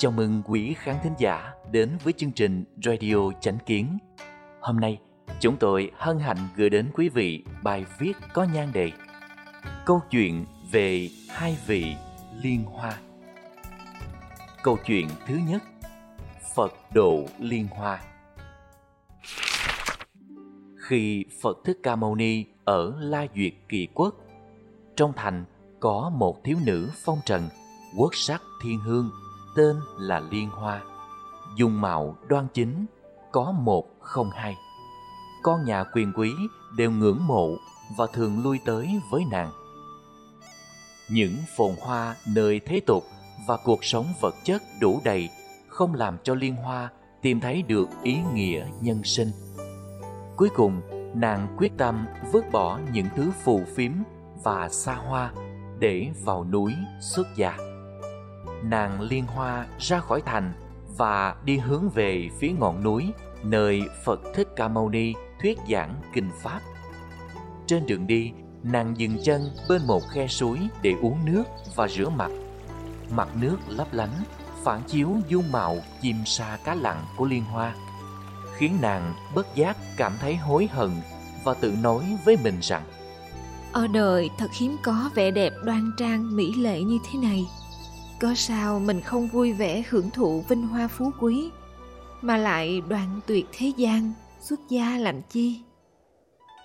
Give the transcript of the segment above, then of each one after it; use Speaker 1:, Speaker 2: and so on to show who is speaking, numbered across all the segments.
Speaker 1: Chào mừng quý khán thính giả đến với chương trình Radio Chánh Kiến. Hôm nay, chúng tôi hân hạnh gửi đến quý vị bài viết có nhan đề Câu chuyện về hai vị liên hoa. Câu chuyện thứ nhất Phật độ liên hoa Khi Phật Thích Ca Mâu Ni ở La Duyệt Kỳ Quốc, trong thành có một thiếu nữ phong trần, quốc sắc thiên hương tên là Liên Hoa. Dung mạo đoan chính, có một không hai. Con nhà quyền quý đều ngưỡng mộ và thường lui tới với nàng. Những phồn hoa nơi thế tục và cuộc sống vật chất đủ đầy không làm cho Liên Hoa tìm thấy được ý nghĩa nhân sinh. Cuối cùng, nàng quyết tâm vứt bỏ những thứ phù phiếm và xa hoa để vào núi xuất gia nàng liên hoa ra khỏi thành và đi hướng về phía ngọn núi nơi Phật Thích Ca Mâu Ni thuyết giảng kinh pháp. Trên đường đi, nàng dừng chân bên một khe suối để uống nước và rửa mặt. Mặt nước lấp lánh, phản chiếu dung mạo chim sa cá lặng của liên hoa, khiến nàng bất giác cảm thấy hối hận và tự nói với mình rằng
Speaker 2: Ở đời thật hiếm có vẻ đẹp đoan trang mỹ lệ như thế này. Có sao mình không vui vẻ hưởng thụ vinh hoa phú quý mà lại đoạn tuyệt thế gian xuất gia làm chi?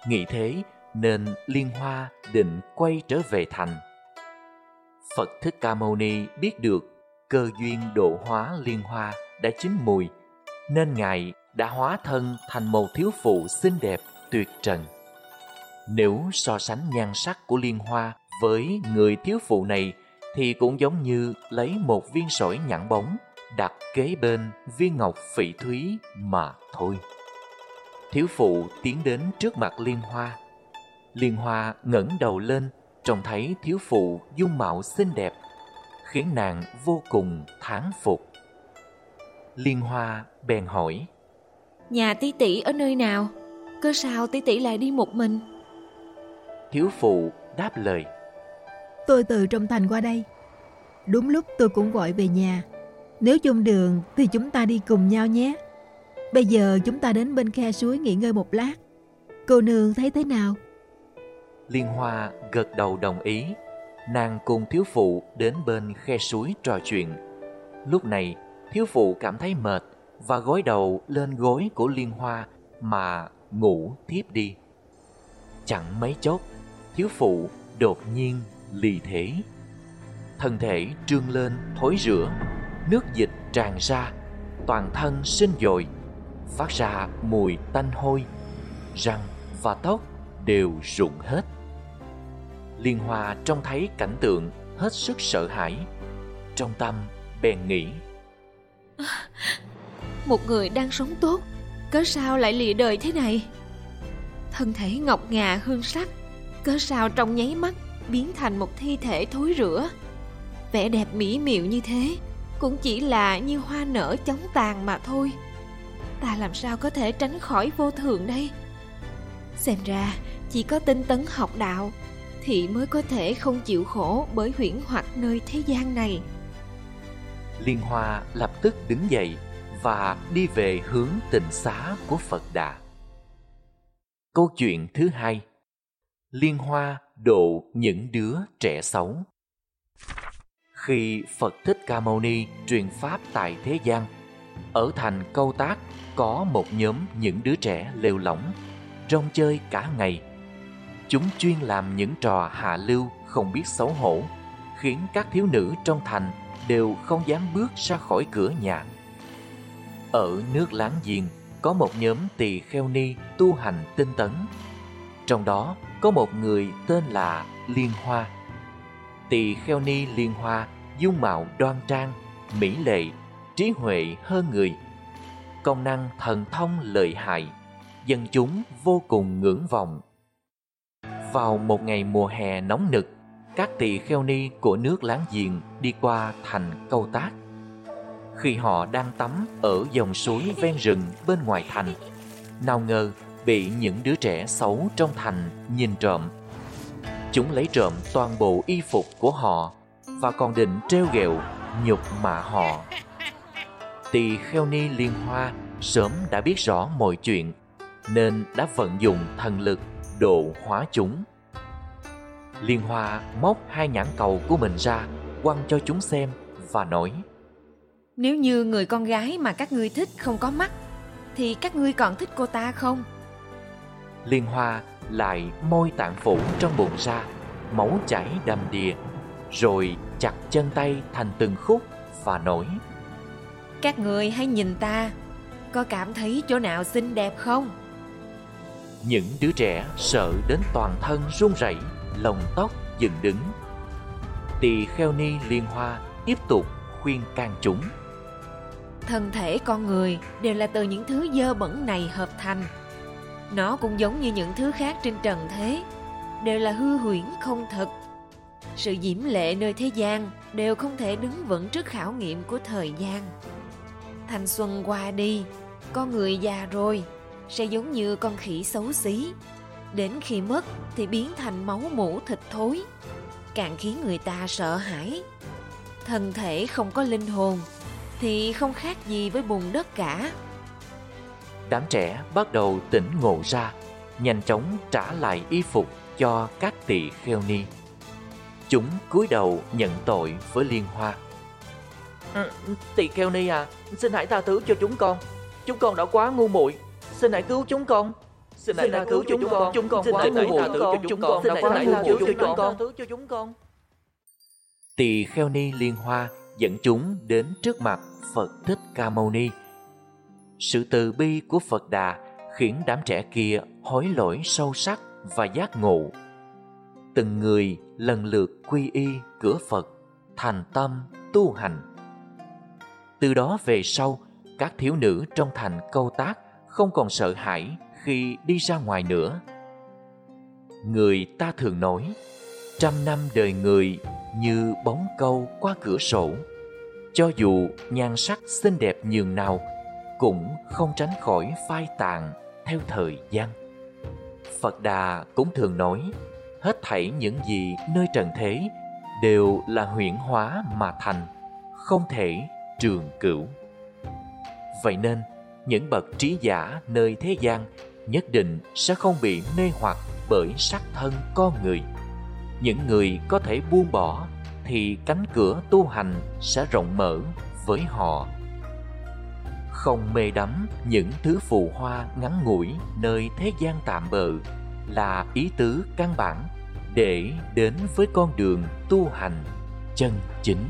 Speaker 1: Nghĩ thế nên liên hoa định quay trở về thành. Phật thích ca mâu ni biết được cơ duyên độ hóa liên hoa đã chín mùi nên ngài đã hóa thân thành một thiếu phụ xinh đẹp tuyệt trần nếu so sánh nhan sắc của liên hoa với người thiếu phụ này thì cũng giống như lấy một viên sỏi nhẵn bóng đặt kế bên viên ngọc phỉ thúy mà thôi. Thiếu phụ tiến đến trước mặt Liên Hoa. Liên Hoa ngẩng đầu lên, trông thấy thiếu phụ dung mạo xinh đẹp, khiến nàng vô cùng thán phục. Liên Hoa bèn hỏi:
Speaker 2: "Nhà tỷ tỷ ở nơi nào? Cơ sao tỷ tỷ lại đi một mình?"
Speaker 1: Thiếu phụ đáp lời:
Speaker 3: Tôi từ trong thành qua đây. Đúng lúc tôi cũng gọi về nhà. Nếu chung đường thì chúng ta đi cùng nhau nhé. Bây giờ chúng ta đến bên khe suối nghỉ ngơi một lát. Cô nương thấy thế nào?
Speaker 1: Liên Hoa gật đầu đồng ý. Nàng cùng thiếu phụ đến bên khe suối trò chuyện. Lúc này, thiếu phụ cảm thấy mệt và gối đầu lên gối của Liên Hoa mà ngủ tiếp đi. Chẳng mấy chốc, thiếu phụ đột nhiên lì thể thân thể trương lên thối rữa nước dịch tràn ra toàn thân sinh dội phát ra mùi tanh hôi răng và tóc đều rụng hết liên hoa trông thấy cảnh tượng hết sức sợ hãi. Trong tâm, bèn nghĩ,
Speaker 2: một người đang sống tốt, cớ sao lại lìa đời thế này? Thân thể ngọc ngà hương sắc, cớ sao trong nháy mắt biến thành một thi thể thối rữa vẻ đẹp mỹ miều như thế, cũng chỉ là như hoa nở chóng tàn mà thôi. Ta làm sao có thể tránh khỏi vô thường đây? Xem ra, chỉ có tinh tấn học đạo thì mới có thể không chịu khổ bởi huyễn hoặc nơi thế gian này
Speaker 1: liên hoa lập tức đứng dậy và đi về hướng tịnh xá của phật đà câu chuyện thứ hai liên hoa độ những đứa trẻ xấu khi Phật Thích Ca Mâu Ni truyền pháp tại thế gian. Ở thành Câu Tác có một nhóm những đứa trẻ lêu lỏng, rong chơi cả ngày. Chúng chuyên làm những trò hạ lưu không biết xấu hổ, khiến các thiếu nữ trong thành đều không dám bước ra khỏi cửa nhà. Ở nước láng giềng có một nhóm tỳ kheo ni tu hành tinh tấn. Trong đó có một người tên là Liên Hoa. Tỳ kheo ni Liên Hoa dung mạo đoan trang, mỹ lệ, trí huệ hơn người, công năng thần thông lợi hại, dân chúng vô cùng ngưỡng vọng. Vào một ngày mùa hè nóng nực, các tỳ kheo ni của nước láng giềng đi qua thành câu tác. khi họ đang tắm ở dòng suối ven rừng bên ngoài thành. Nào ngờ bị những đứa trẻ xấu trong thành nhìn trộm. Chúng lấy trộm toàn bộ y phục của họ và còn định treo ghẹo nhục mạ họ. Tỳ kheo ni liên hoa sớm đã biết rõ mọi chuyện nên đã vận dụng thần lực độ hóa chúng. Liên Hoa móc hai nhãn cầu của mình ra, quăng cho chúng xem và nói
Speaker 2: Nếu như người con gái mà các ngươi thích không có mắt, thì các ngươi còn thích cô ta không?
Speaker 1: Liên Hoa lại môi tạng phủ trong bụng ra, máu chảy đầm đìa, rồi chặt chân tay thành từng khúc và nói
Speaker 2: Các người hãy nhìn ta, có cảm thấy chỗ nào xinh đẹp không?
Speaker 1: Những đứa trẻ sợ đến toàn thân run rẩy, lồng tóc dựng đứng. Tỳ kheo ni liên hoa tiếp tục khuyên can chúng.
Speaker 2: Thân thể con người đều là từ những thứ dơ bẩn này hợp thành. Nó cũng giống như những thứ khác trên trần thế, đều là hư huyễn không thật. Sự diễm lệ nơi thế gian đều không thể đứng vững trước khảo nghiệm của thời gian. Thanh xuân qua đi, con người già rồi, sẽ giống như con khỉ xấu xí. Đến khi mất thì biến thành máu mủ thịt thối, càng khiến người ta sợ hãi. Thân thể không có linh hồn thì không khác gì với bùn đất cả.
Speaker 1: Đám trẻ bắt đầu tỉnh ngộ ra, nhanh chóng trả lại y phục cho các tỳ kheo ni. Chúng cúi đầu nhận tội với Liên Hoa.
Speaker 4: Ừ, tỳ kheo ni à, xin hãy tha thứ cho chúng con. Chúng con đã quá ngu muội. Xin hãy cứu chúng con. Xin hãy tha thứ cho chúng con. Chúng con quá ngu muội. Chúng con đã quá ngu muội cho chúng con. Thứ cho chúng con.
Speaker 1: Tỳ kheo ni Liên Hoa dẫn chúng đến trước mặt Phật Thích Ca Mâu Ni. Sự từ bi của Phật Đà khiến đám trẻ kia hối lỗi sâu sắc và giác ngộ. Từng người lần lượt quy y cửa Phật, thành tâm tu hành. Từ đó về sau, các thiếu nữ trong thành câu tác không còn sợ hãi khi đi ra ngoài nữa. Người ta thường nói, trăm năm đời người như bóng câu qua cửa sổ. Cho dù nhan sắc xinh đẹp nhường nào, cũng không tránh khỏi phai tàn theo thời gian. Phật Đà cũng thường nói, hết thảy những gì nơi trần thế đều là huyễn hóa mà thành, không thể trường cửu. Vậy nên, những bậc trí giả nơi thế gian nhất định sẽ không bị mê hoặc bởi sắc thân con người. Những người có thể buông bỏ thì cánh cửa tu hành sẽ rộng mở với họ. Không mê đắm những thứ phù hoa ngắn ngủi nơi thế gian tạm bợ là ý tứ căn bản để đến với con đường tu hành chân chính.